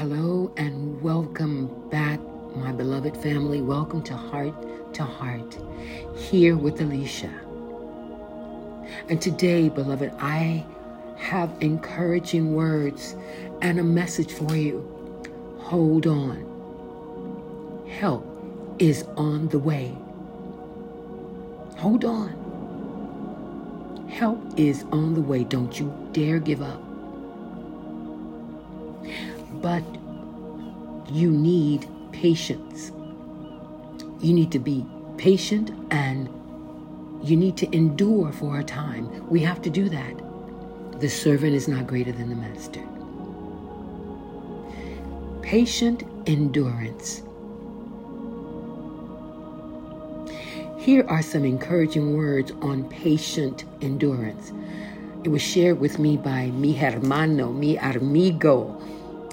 Hello and welcome back, my beloved family. Welcome to Heart to Heart, here with Alicia. And today, beloved, I have encouraging words and a message for you. Hold on. Help is on the way. Hold on. Help is on the way. Don't you dare give up. But you need patience. You need to be patient and you need to endure for a time. We have to do that. The servant is not greater than the master. Patient endurance. Here are some encouraging words on patient endurance. It was shared with me by mi hermano, mi amigo,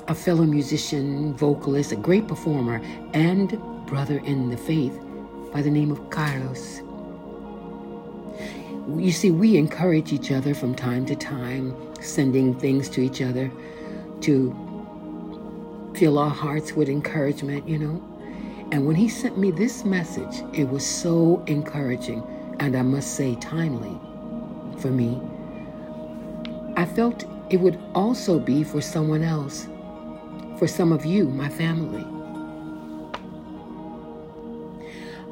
a fellow musician, vocalist, a great performer, and brother in the faith by the name of Carlos. You see, we encourage each other from time to time, sending things to each other to fill our hearts with encouragement, you know. And when he sent me this message, it was so encouraging and I must say timely for me. I felt it would also be for someone else, for some of you, my family.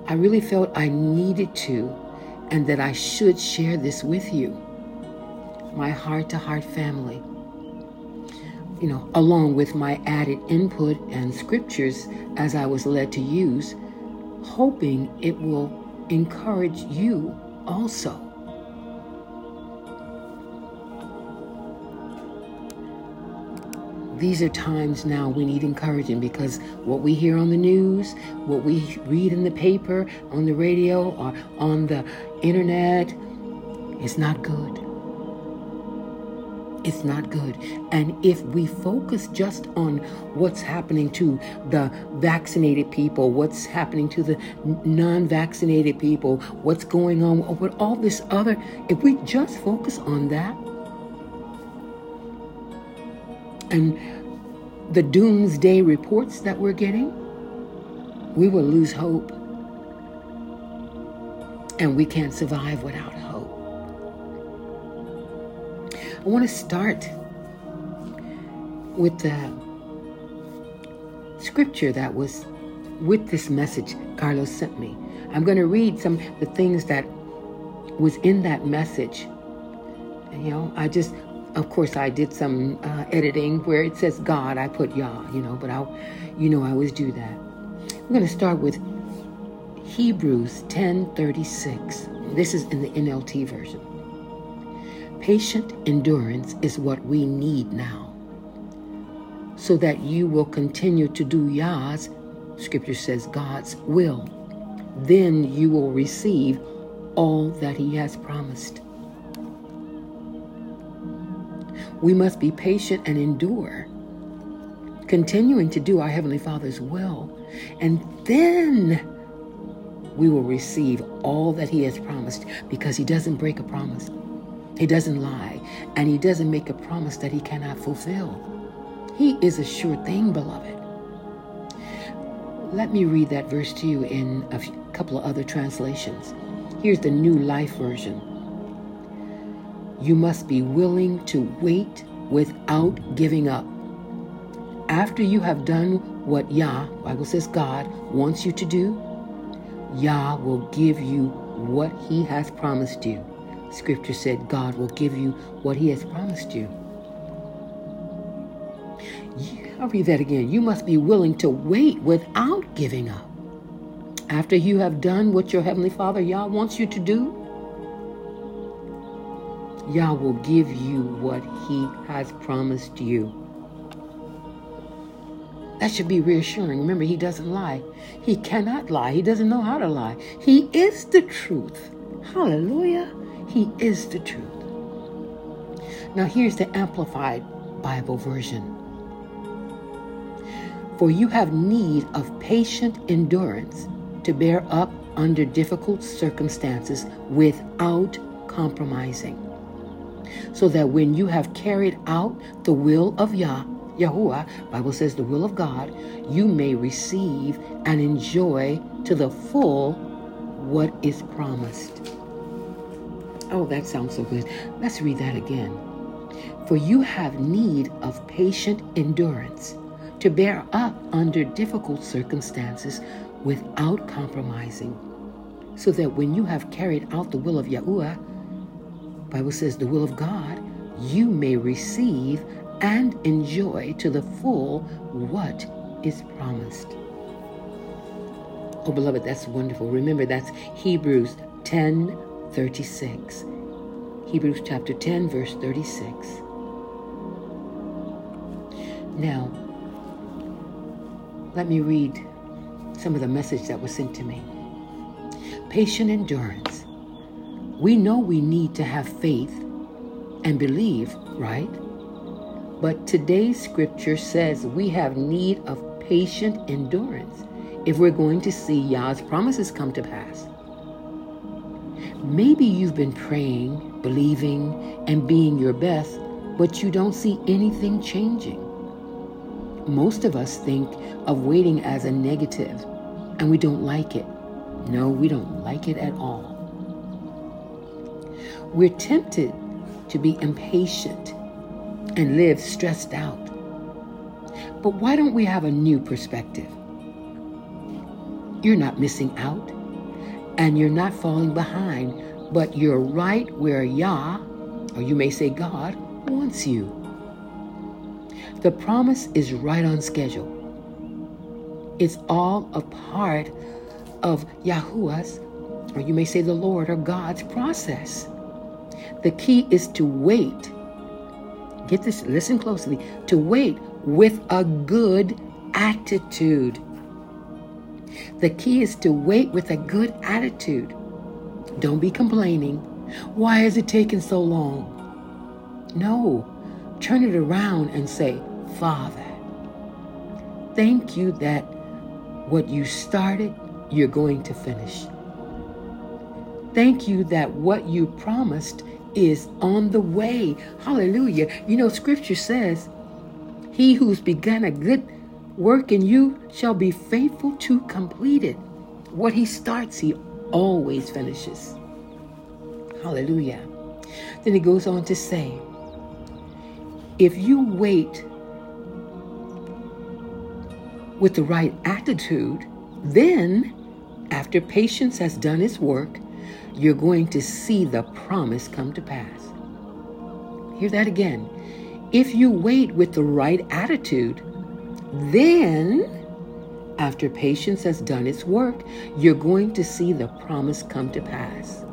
I really felt I needed to and that I should share this with you, my heart to heart family you know, along with my added input and scriptures as I was led to use, hoping it will encourage you also. These are times now we need encouraging because what we hear on the news, what we read in the paper, on the radio, or on the internet is not good. It's not good. And if we focus just on what's happening to the vaccinated people, what's happening to the non vaccinated people, what's going on with all this other, if we just focus on that and the doomsday reports that we're getting, we will lose hope. And we can't survive without hope. I want to start with the scripture that was with this message Carlos sent me. I'm going to read some the things that was in that message. You know, I just, of course, I did some uh, editing where it says God, I put Yah, you know, but I, you know, I always do that. I'm going to start with Hebrews 10:36. This is in the NLT version. Patient endurance is what we need now. So that you will continue to do Yah's, scripture says, God's will. Then you will receive all that He has promised. We must be patient and endure, continuing to do our Heavenly Father's will. And then we will receive all that He has promised because He doesn't break a promise. He doesn't lie, and he doesn't make a promise that he cannot fulfill. He is a sure thing, beloved. Let me read that verse to you in a couple of other translations. Here's the New Life Version. You must be willing to wait without giving up. After you have done what Yah, Bible says God, wants you to do, Yah will give you what He has promised you. Scripture said God will give you what He has promised you. I'll read that again. You must be willing to wait without giving up. After you have done what your Heavenly Father, Yah, wants you to do, Yah will give you what He has promised you. That should be reassuring. Remember, He doesn't lie. He cannot lie. He doesn't know how to lie. He is the truth. Hallelujah. He is the truth. Now, here's the Amplified Bible version. For you have need of patient endurance to bear up under difficult circumstances without compromising, so that when you have carried out the will of Yah Yahuwah, Bible says the will of God, you may receive and enjoy to the full what is promised. Oh, that sounds so good. Let's read that again. For you have need of patient endurance to bear up under difficult circumstances without compromising, so that when you have carried out the will of Yahuwah, Bible says the will of God, you may receive and enjoy to the full what is promised. Oh, beloved, that's wonderful. Remember, that's Hebrews 10 36. Hebrews chapter 10, verse 36. Now, let me read some of the message that was sent to me. Patient endurance. We know we need to have faith and believe, right? But today's scripture says we have need of patient endurance if we're going to see Yah's promises come to pass. Maybe you've been praying, believing, and being your best, but you don't see anything changing. Most of us think of waiting as a negative, and we don't like it. No, we don't like it at all. We're tempted to be impatient and live stressed out. But why don't we have a new perspective? You're not missing out, and you're not falling behind, but you're right where Yah, or you may say God, wants you. The promise is right on schedule. It's all a part of Yahuwah's, or you may say the Lord or God's process. The key is to wait. Get this, listen closely, to wait with a good attitude. The key is to wait with a good attitude. Don't be complaining. Why is it taking so long? No, turn it around and say, Father, thank you that what you started, you're going to finish. Thank you that what you promised is on the way. Hallelujah. You know, scripture says, He who's begun a good work in you shall be faithful to complete it. What he starts, he always finishes. Hallelujah. Then he goes on to say, if you wait with the right attitude, then, after patience has done its work, you're going to see the promise come to pass. Hear that again. If you wait with the right attitude, then, after patience has done its work, you're going to see the promise come to pass.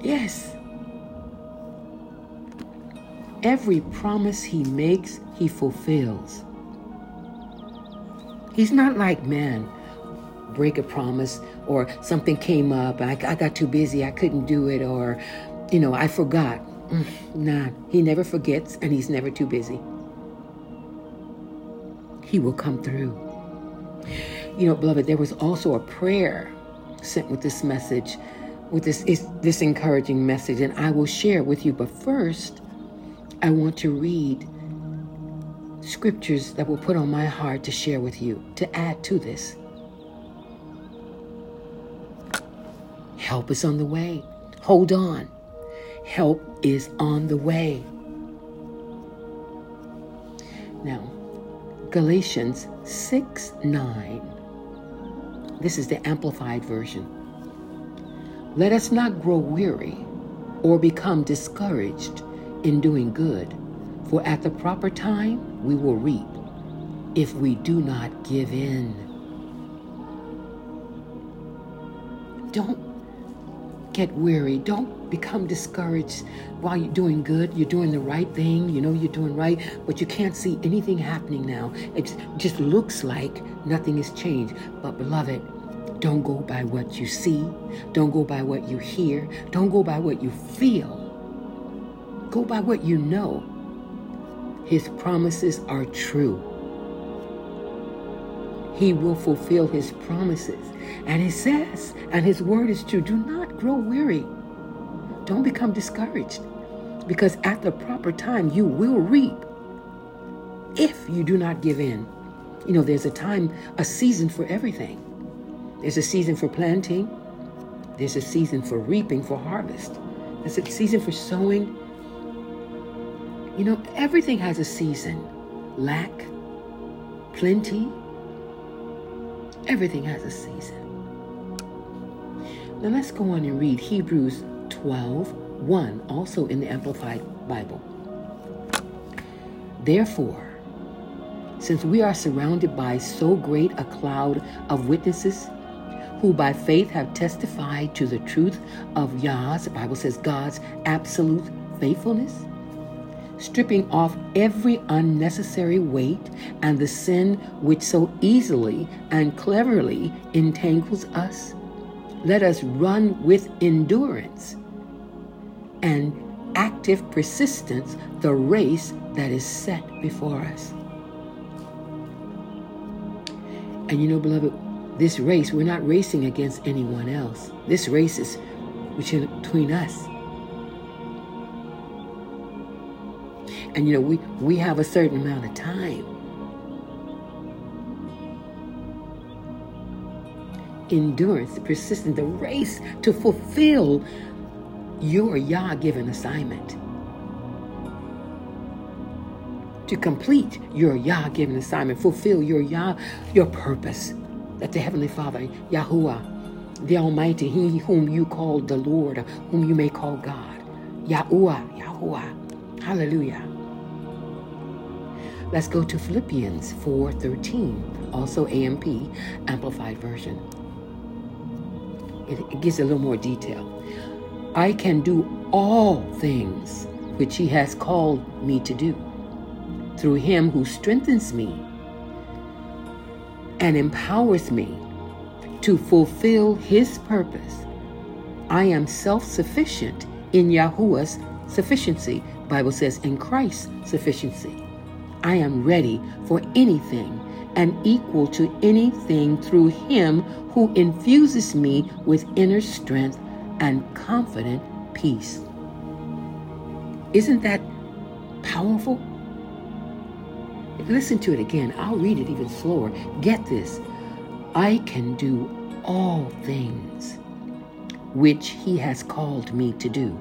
Yes. Every promise he makes, he fulfills. He's not like man. Break a promise, or something came up, I, I got too busy, I couldn't do it, or, you know, I forgot. Mm, nah, he never forgets, and he's never too busy. He will come through. You know, beloved, there was also a prayer sent with this message, with this this encouraging message, and I will share it with you. But first, I want to read scriptures that were put on my heart to share with you, to add to this. Help is on the way. Hold on. Help is on the way. Now, Galatians 6 9. This is the Amplified Version. Let us not grow weary or become discouraged in doing good for at the proper time we will reap if we do not give in. Don't get weary. Don't become discouraged while you're doing good. You're doing the right thing. You know you're doing right, but you can't see anything happening now. It just looks like nothing has changed. But, beloved, don't go by what you see. Don't go by what you hear. Don't go by what you feel. Go by what you know. His promises are true. He will fulfill his promises. And he says, and his word is true do not grow weary. Don't become discouraged because at the proper time you will reap if you do not give in. You know, there's a time, a season for everything. There's a season for planting, there's a season for reaping, for harvest, there's a season for sowing. You know, everything has a season lack, plenty, everything has a season. Now let's go on and read Hebrews 12 1, also in the Amplified Bible. Therefore, since we are surrounded by so great a cloud of witnesses who by faith have testified to the truth of Yah's, the Bible says God's absolute faithfulness, stripping off every unnecessary weight and the sin which so easily and cleverly entangles us, let us run with endurance and active persistence the race that is set before us. And you know, beloved, this race, we're not racing against anyone else. This race is between us. And you know, we, we have a certain amount of time. Endurance, persistence, the race to fulfill your Yah given assignment. To complete your Yah given assignment, fulfill your Yah, your purpose that the Heavenly Father, Yahuwah, the Almighty, He whom you call the Lord, whom you may call God, Yahuwah, Yahuwah, Hallelujah. Let's go to Philippians 4:13, also AMP amplified version. It, it gives a little more detail. I can do all things which he has called me to do through him who strengthens me and empowers me to fulfill his purpose. I am self-sufficient in Yahuwah's sufficiency. Bible says in Christ's sufficiency. I am ready for anything and equal to anything through him who infuses me with inner strength and confident peace. Isn't that powerful? Listen to it again. I'll read it even slower. Get this. I can do all things which he has called me to do.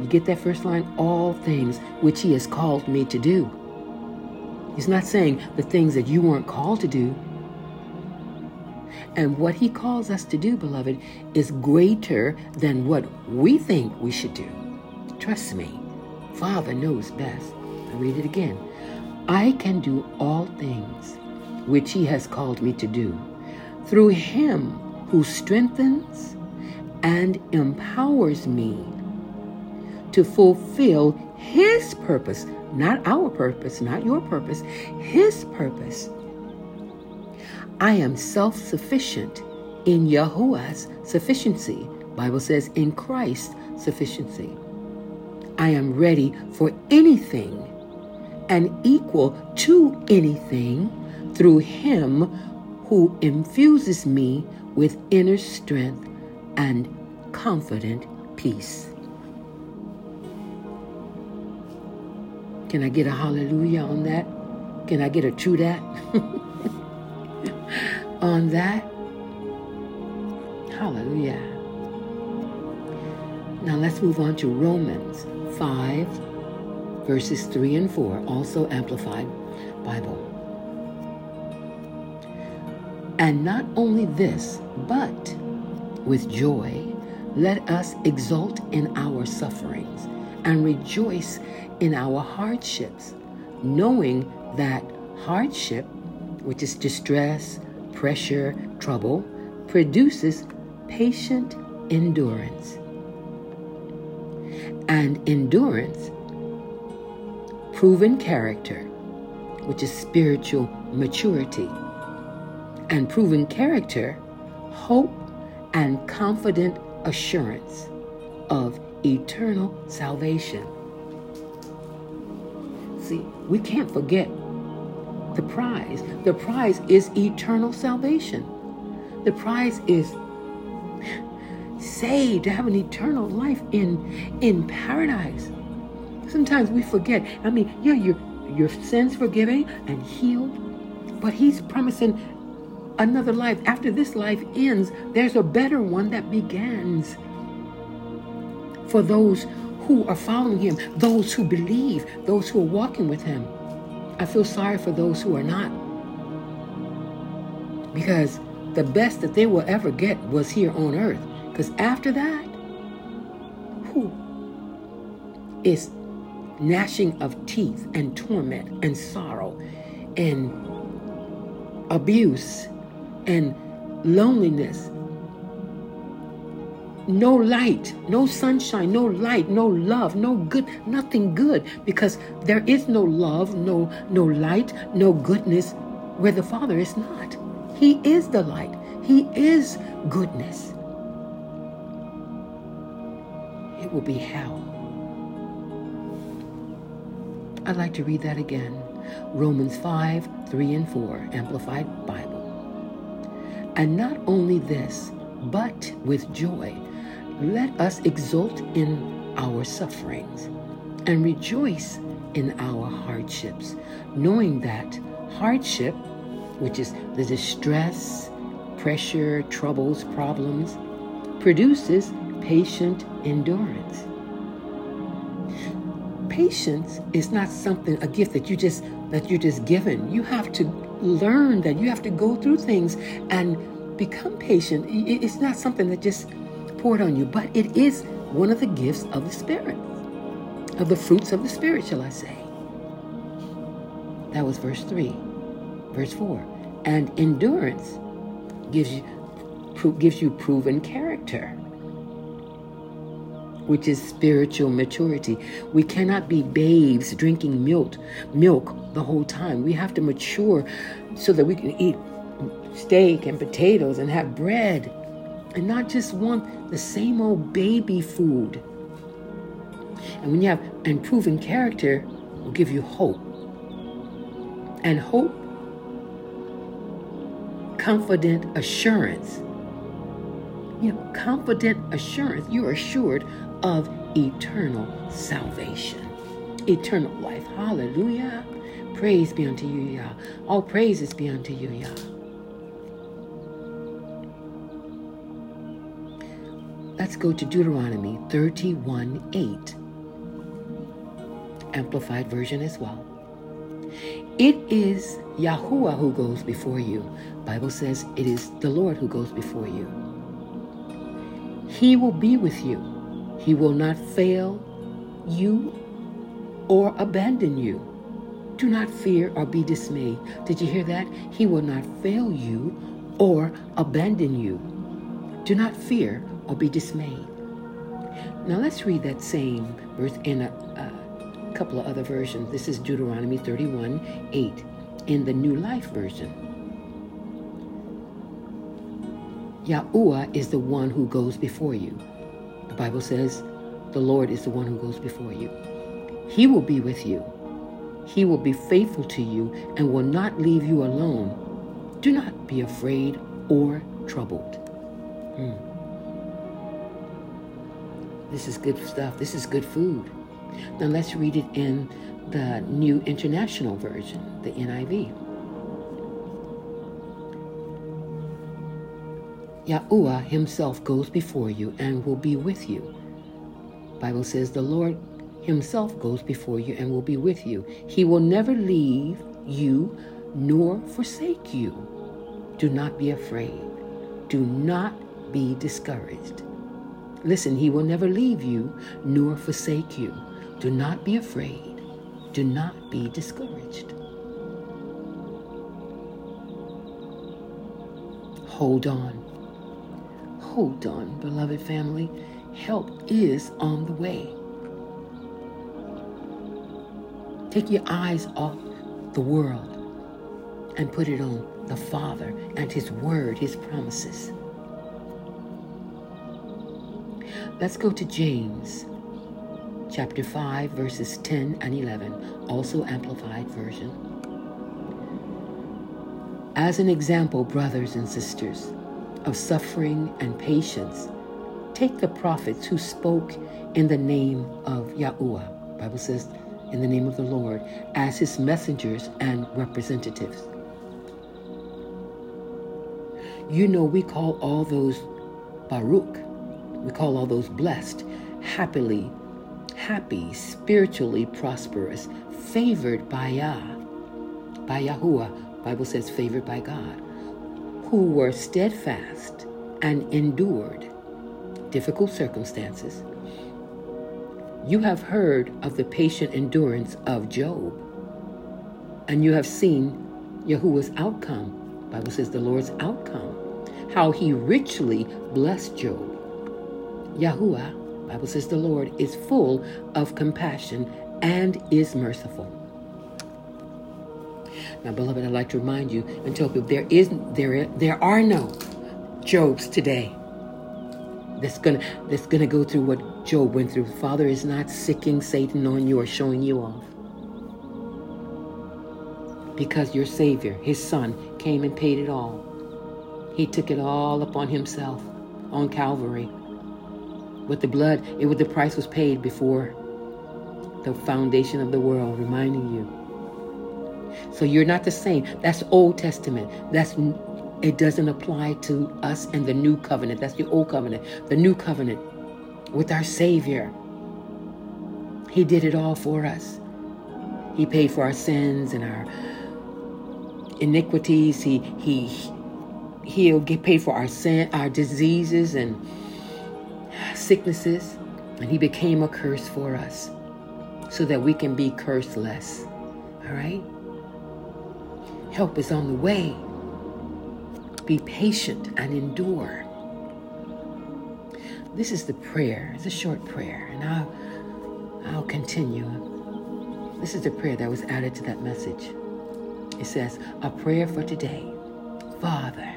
You get that first line? All things which he has called me to do. He's not saying the things that you weren't called to do. And what he calls us to do, beloved, is greater than what we think we should do. Trust me, Father knows best. I read it again. I can do all things which he has called me to do through him who strengthens and empowers me to fulfill his purpose, not our purpose, not your purpose, his purpose I am self-sufficient in Yahuwah's sufficiency. Bible says in Christ's sufficiency. I am ready for anything and equal to anything through him who infuses me with inner strength and confident peace. Can I get a hallelujah on that? Can I get a true that? on that. Hallelujah. Now let's move on to Romans 5, verses 3 and 4, also Amplified Bible. And not only this, but with joy, let us exult in our sufferings and rejoice in our hardships, knowing that hardship, which is distress, pressure, trouble, produces patient endurance. And endurance, proven character, which is spiritual maturity. And proven character, hope and confident assurance of eternal salvation. See, we can't forget the prize. The prize is eternal salvation. The prize is saved to have an eternal life in in paradise. Sometimes we forget. I mean, yeah, your your sins forgiven and healed, but He's promising another life. After this life ends, there's a better one that begins for those who are following Him, those who believe, those who are walking with Him. I feel sorry for those who are not. Because the best that they will ever get was here on earth. Because after that, who is gnashing of teeth and torment and sorrow and abuse and loneliness. No light, no sunshine, no light, no love, no good, nothing good because there is no love, no no light, no goodness where the Father is not. He is the light. He is goodness. It will be hell. I'd like to read that again. Romans 5, 3 and 4, Amplified Bible. And not only this, but with joy, let us exult in our sufferings and rejoice in our hardships, knowing that hardship, which is the distress, pressure, troubles, problems, produces patient endurance. Patience is not something a gift that you just that you're just given. You have to learn that. You have to go through things and become patient. It's not something that just poured on you but it is one of the gifts of the spirit of the fruits of the spirit shall i say that was verse 3 verse 4 and endurance gives you gives you proven character which is spiritual maturity. We cannot be babes drinking milk, milk the whole time. We have to mature so that we can eat steak and potatoes and have bread and not just want the same old baby food. And when you have improving character, will give you hope. And hope, confident assurance. You know, confident assurance. You're assured of eternal salvation, eternal life. Hallelujah. Praise be unto you, Yah. All praises be unto you, Yah. Let's go to Deuteronomy 31 8. Amplified version as well. It is Yahuwah who goes before you. Bible says it is the Lord who goes before you. He will be with you. He will not fail you or abandon you. Do not fear or be dismayed. Did you hear that? He will not fail you or abandon you. Do not fear or be dismayed. Now let's read that same verse in a, a couple of other versions. This is Deuteronomy 31 8 in the New Life Version. Yahuwah is the one who goes before you. The Bible says the Lord is the one who goes before you. He will be with you. He will be faithful to you and will not leave you alone. Do not be afraid or troubled. Hmm. This is good stuff. This is good food. Now let's read it in the New International Version, the NIV. Yahuwah himself goes before you and will be with you. Bible says the Lord himself goes before you and will be with you. He will never leave you nor forsake you. Do not be afraid. Do not be discouraged. Listen, he will never leave you nor forsake you. Do not be afraid. Do not be discouraged. Hold on. Hold on, beloved family. Help is on the way. Take your eyes off the world and put it on the Father and His Word, His promises. Let's go to James chapter 5, verses 10 and 11, also Amplified Version. As an example, brothers and sisters, of suffering and patience, take the prophets who spoke in the name of Yahuwah. Bible says, in the name of the Lord, as his messengers and representatives. You know, we call all those Baruch, we call all those blessed, happily, happy, spiritually prosperous, favored by Yah, by Yahuwah, Bible says favored by God, who were steadfast and endured difficult circumstances. You have heard of the patient endurance of Job, and you have seen Yahuwah's outcome. Bible says the Lord's outcome, how he richly blessed Job. Yahuwah, Bible says the Lord is full of compassion and is merciful. Now, beloved, I'd like to remind you and tell people there is there there are no Jobs today that's gonna that's gonna go through what Job went through. Father is not sicking Satan on you or showing you off. Because your Savior, his Son, came and paid it all. He took it all upon himself on Calvary. With the blood, it was the price was paid before the foundation of the world, reminding you. So you're not the same. That's Old Testament. That's it doesn't apply to us and the new covenant. That's the old covenant. The new covenant with our Savior. He did it all for us. He paid for our sins and our iniquities. He he he'll get paid for our sin, our diseases and sicknesses, and he became a curse for us so that we can be curseless. All right? Help is on the way. Be patient and endure. This is the prayer. It's a short prayer, and I'll I'll continue. This is the prayer that was added to that message. It says, A prayer for today. Father,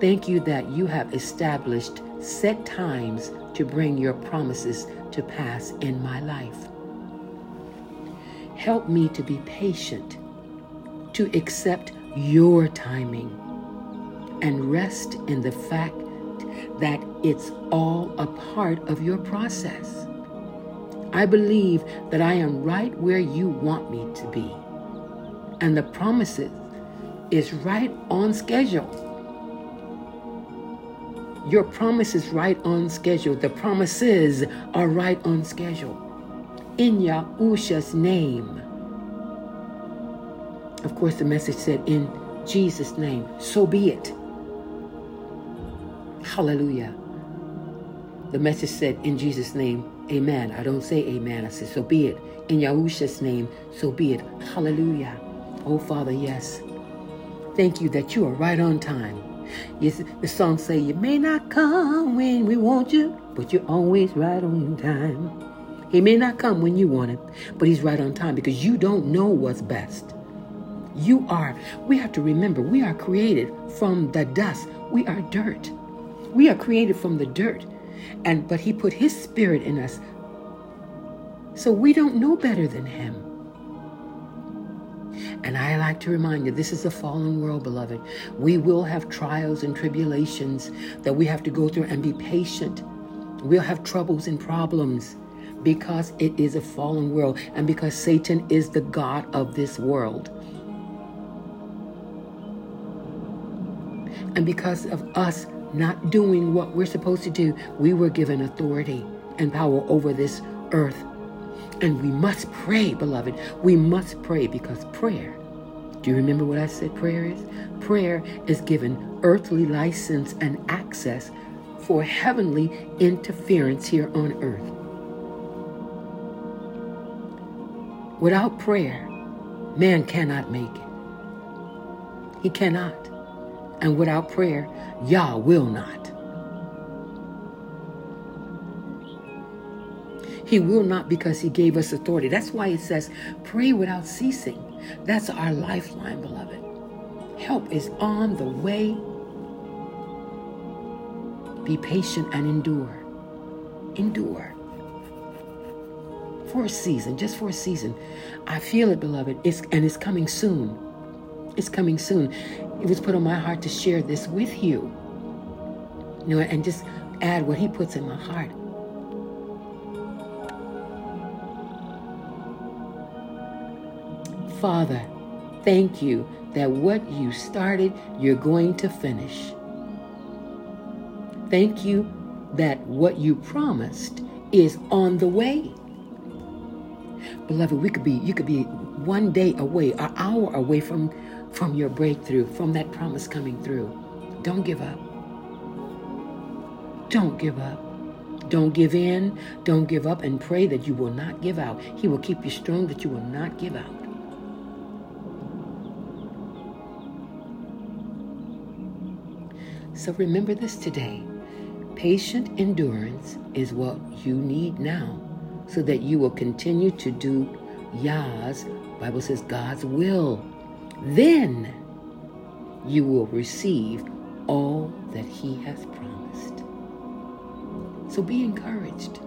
thank you that you have established set times to bring your promises to pass in my life. Help me to be patient, to accept your timing and rest in the fact that it's all a part of your process. I believe that I am right where you want me to be. And the promises is right on schedule. Your promise is right on schedule. The promises are right on schedule. In Yahusha's name. Of course, the message said, in Jesus' name. So be it. Hallelujah. The message said, in Jesus' name, amen. I don't say amen. I say, so be it. In Yahusha's name, so be it. Hallelujah. Oh, Father, yes. Thank you that you are right on time. Yes, the song say, you may not come when we want you, but you're always right on time. He may not come when you want him, but he's right on time because you don't know what's best. You are, we have to remember, we are created from the dust. We are dirt. We are created from the dirt. And but he put his spirit in us. So we don't know better than him. And I like to remind you, this is a fallen world, beloved. We will have trials and tribulations that we have to go through and be patient. We'll have troubles and problems because it is a fallen world and because Satan is the God of this world. And because of us not doing what we're supposed to do, we were given authority and power over this earth. And we must pray, beloved. We must pray because prayer, do you remember what I said prayer is? Prayer is given earthly license and access for heavenly interference here on earth. Without prayer, man cannot make it. He cannot. And without prayer, Yah will not. He will not because he gave us authority. That's why it says, pray without ceasing. That's our lifeline, beloved. Help is on the way. Be patient and endure. Endure. For a season, just for a season. I feel it, beloved. It's and it's coming soon. It's coming soon. It was put on my heart to share this with you. You know, and just add what he puts in my heart. Father, thank you that what you started, you're going to finish. Thank you that what you promised is on the way. Beloved, we could be, you could be one day away, an hour away from, from your breakthrough, from that promise coming through. Don't give up. Don't give up. Don't give in. Don't give up and pray that you will not give out. He will keep you strong that you will not give out. So remember this today. Patient endurance is what you need now so that you will continue to do Yah's, Bible says God's will. Then you will receive all that he has promised. So be encouraged.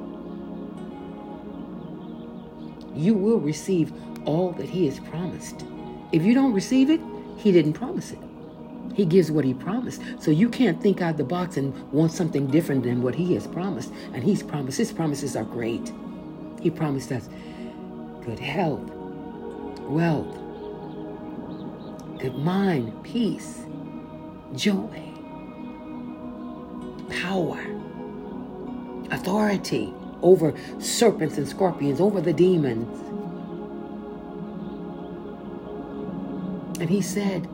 You will receive all that he has promised. If you don't receive it, he didn't promise it. He gives what he promised. So you can't think out the box and want something different than what he has promised. And he's promised, his promises are great. He promised us good health, wealth, good mind, peace, joy, power, authority over serpents and scorpions, over the demons. And he said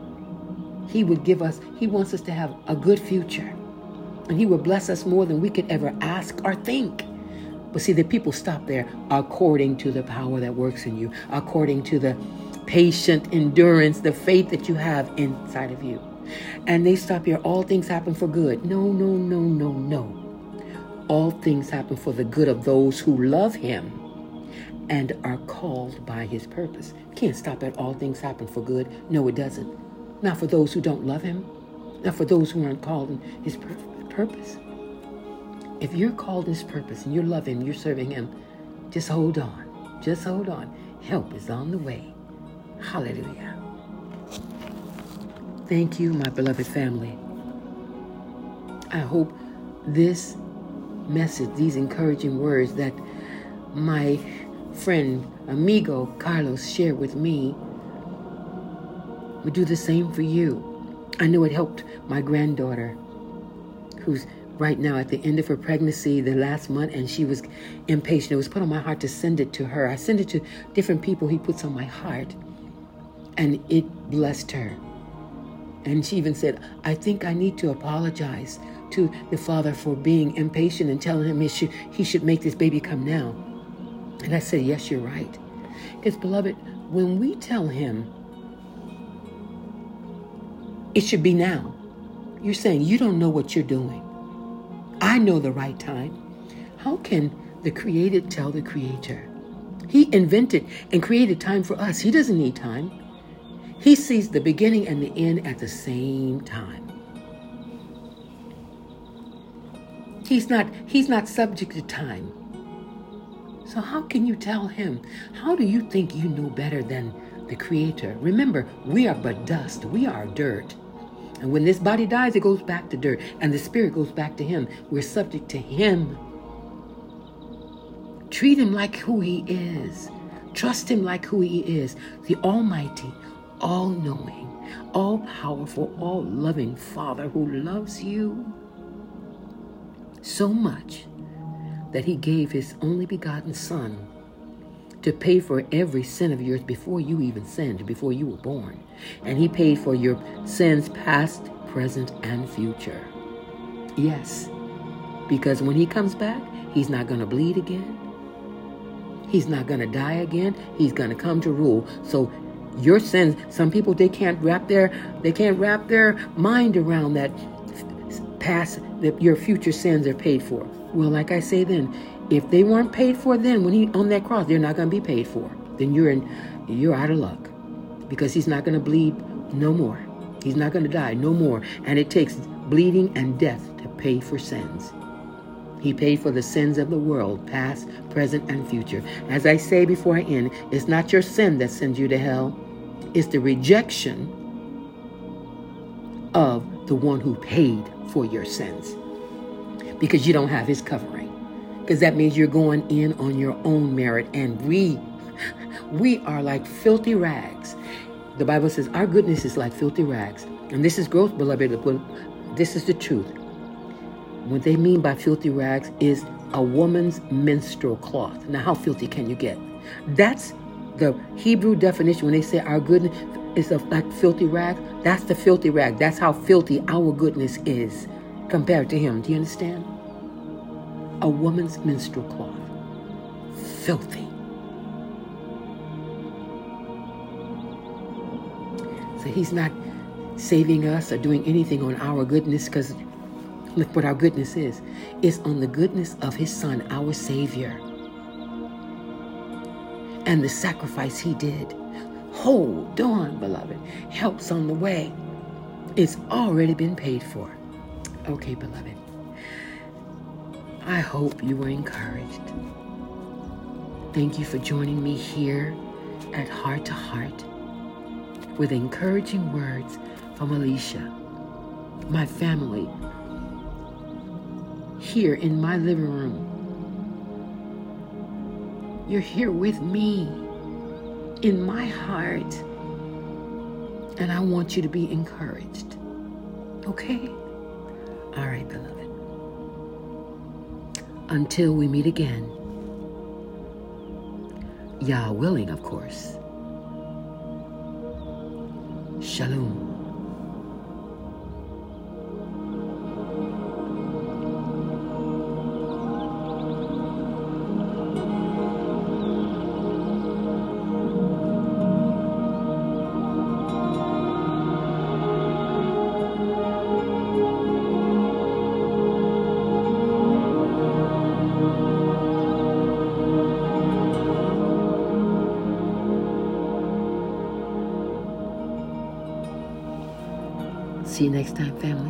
he would give us, he wants us to have a good future. And he would bless us more than we could ever ask or think. But see, the people stop there according to the power that works in you, according to the patient endurance, the faith that you have inside of you. And they stop here. All things happen for good. No, no, no, no, no. All things happen for the good of those who love him and are called by his purpose. Can't stop at all things happen for good. No, it doesn't. Not for those who don't love him. Not for those who aren't called in his purpose. If you're called in his purpose and you love him, you're serving him, just hold on. Just hold on. Help is on the way. Hallelujah. Thank you, my beloved family. I hope this message, these encouraging words that my friend, amigo Carlos shared with me would do the same for you. I know it helped my granddaughter, who's right now at the end of her pregnancy, the last month, and she was impatient. It was put on my heart to send it to her. I send it to different people he puts on my heart, and it blessed her. And she even said, I think I need to apologize to the father for being impatient and telling him he should, he should make this baby come now. And I said, Yes, you're right. Because, beloved, when we tell him it should be now, you're saying you don't know what you're doing. I know the right time. How can the created tell the creator? He invented and created time for us. He doesn't need time. He sees the beginning and the end at the same time. He's not he's not subject to time. So how can you tell him? How do you think you know better than the creator? Remember, we are but dust. We are dirt. And when this body dies, it goes back to dirt, and the spirit goes back to Him. We're subject to Him. Treat Him like who He is. Trust Him like who He is the Almighty, all knowing, all powerful, all loving Father who loves you so much that He gave His only begotten Son to pay for every sin of yours before you even sinned, before you were born. And He paid for your sins past, present, and future. Yes, because when He comes back, He's not going to bleed again. He's not going to die again. He's going to come to rule. So your sins, some people they can't wrap their they can't wrap their mind around that past that your future sins are paid for. Well, like I say then, if they weren't paid for then when he on that cross, they're not going to be paid for. Then you're in you're out of luck because he's not going to bleed no more. He's not going to die no more. And it takes bleeding and death to pay for sins. He paid for the sins of the world, past, present, and future. As I say before I end, it's not your sin that sends you to hell, it's the rejection of the one who paid for your sins because you don't have his covering. Because that means you're going in on your own merit and we we are like filthy rags. The Bible says our goodness is like filthy rags. And this is growth, beloved. This is the truth. What they mean by filthy rags is a woman's menstrual cloth. Now, how filthy can you get? That's the Hebrew definition when they say our goodness is of like filthy rags. That's the filthy rag. That's how filthy our goodness is compared to Him. Do you understand? A woman's menstrual cloth. Filthy. So He's not saving us or doing anything on our goodness because look what our goodness is. It's on the goodness of His Son, our Savior and the sacrifice he did. Hold on, beloved. Help's on the way. It's already been paid for. Okay, beloved. I hope you were encouraged. Thank you for joining me here at Heart to Heart with encouraging words from Alicia, my family, here in my living room you're here with me in my heart. And I want you to be encouraged. Okay? All right, beloved. Until we meet again. Yah willing, of course. Shalom. See you next time, family.